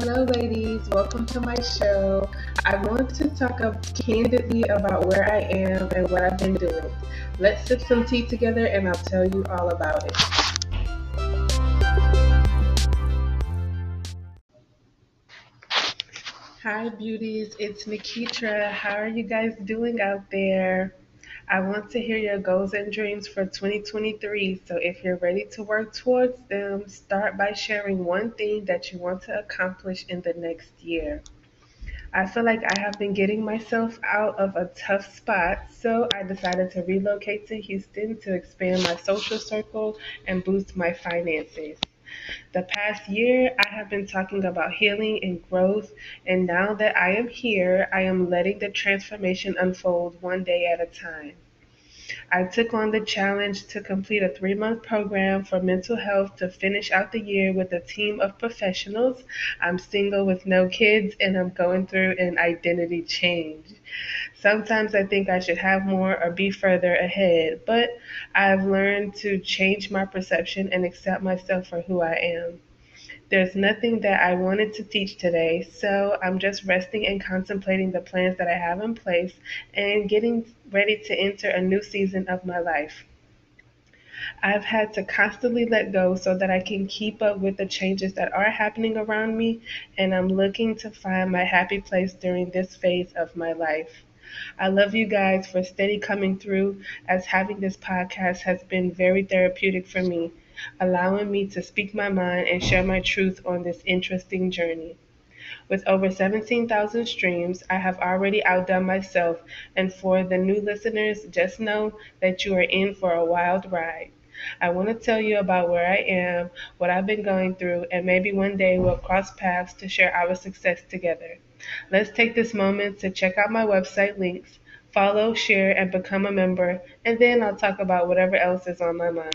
Hello, ladies. Welcome to my show. I want to talk candidly about where I am and what I've been doing. Let's sip some tea together and I'll tell you all about it. Hi, beauties. It's Nikitra. How are you guys doing out there? I want to hear your goals and dreams for 2023. So if you're ready to work towards them, start by sharing one thing that you want to accomplish in the next year. I feel like I have been getting myself out of a tough spot, so I decided to relocate to Houston to expand my social circle and boost my finances. The past year, I have been talking about healing and growth, and now that I am here, I am letting the transformation unfold one day at a time. I took on the challenge to complete a three month program for mental health to finish out the year with a team of professionals. I'm single with no kids and I'm going through an identity change. Sometimes I think I should have more or be further ahead, but I've learned to change my perception and accept myself for who I am. There's nothing that I wanted to teach today, so I'm just resting and contemplating the plans that I have in place and getting ready to enter a new season of my life. I've had to constantly let go so that I can keep up with the changes that are happening around me, and I'm looking to find my happy place during this phase of my life. I love you guys for steady coming through, as having this podcast has been very therapeutic for me allowing me to speak my mind and share my truth on this interesting journey. With over 17,000 streams, I have already outdone myself, and for the new listeners, just know that you are in for a wild ride. I want to tell you about where I am, what I've been going through, and maybe one day we'll cross paths to share our success together. Let's take this moment to check out my website links, follow, share, and become a member, and then I'll talk about whatever else is on my mind.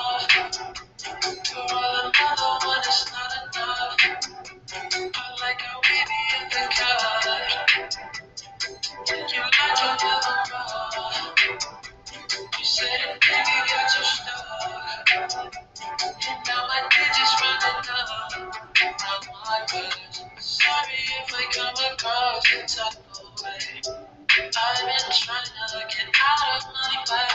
Alright, so I come across in type of way. I've been trying to get out for my boss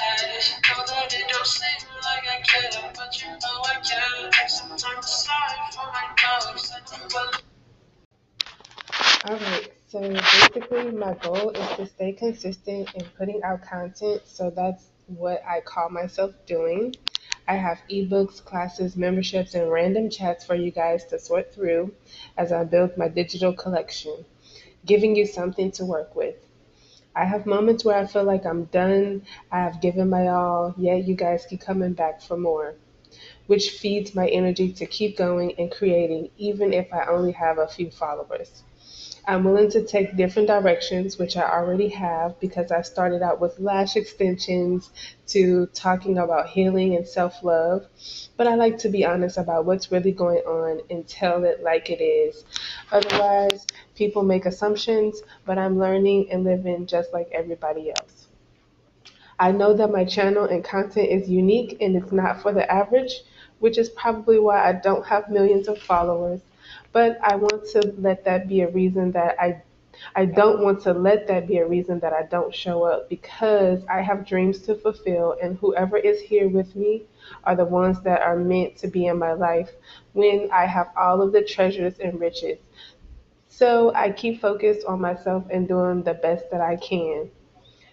I've finally basically my goal is to stay consistent in putting out content, so that's what I call myself doing. I have ebooks, classes, memberships, and random chats for you guys to sort through as I build my digital collection, giving you something to work with. I have moments where I feel like I'm done, I have given my all, yet you guys keep coming back for more, which feeds my energy to keep going and creating, even if I only have a few followers. I'm willing to take different directions, which I already have because I started out with lash extensions to talking about healing and self love. But I like to be honest about what's really going on and tell it like it is. Otherwise, people make assumptions, but I'm learning and living just like everybody else. I know that my channel and content is unique and it's not for the average, which is probably why I don't have millions of followers but I want to let that be a reason that I I don't want to let that be a reason that I don't show up because I have dreams to fulfill, and whoever is here with me are the ones that are meant to be in my life when I have all of the treasures and riches. So I keep focused on myself and doing the best that I can.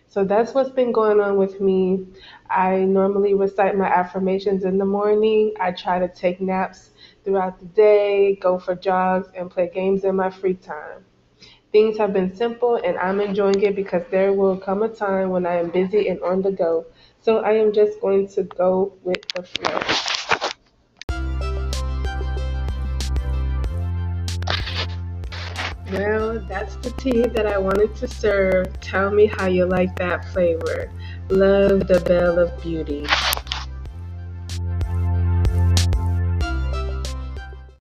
So that's what's been going on with me. I normally recite my affirmations in the morning. I try to take naps throughout the day, go for jogs, and play games in my free time. Things have been simple and I'm enjoying it because there will come a time when I am busy and on the go. So I am just going to go with the flow. Well, that's the tea that I wanted to serve. Tell me how you like that flavor. Love the Belle of Beauty.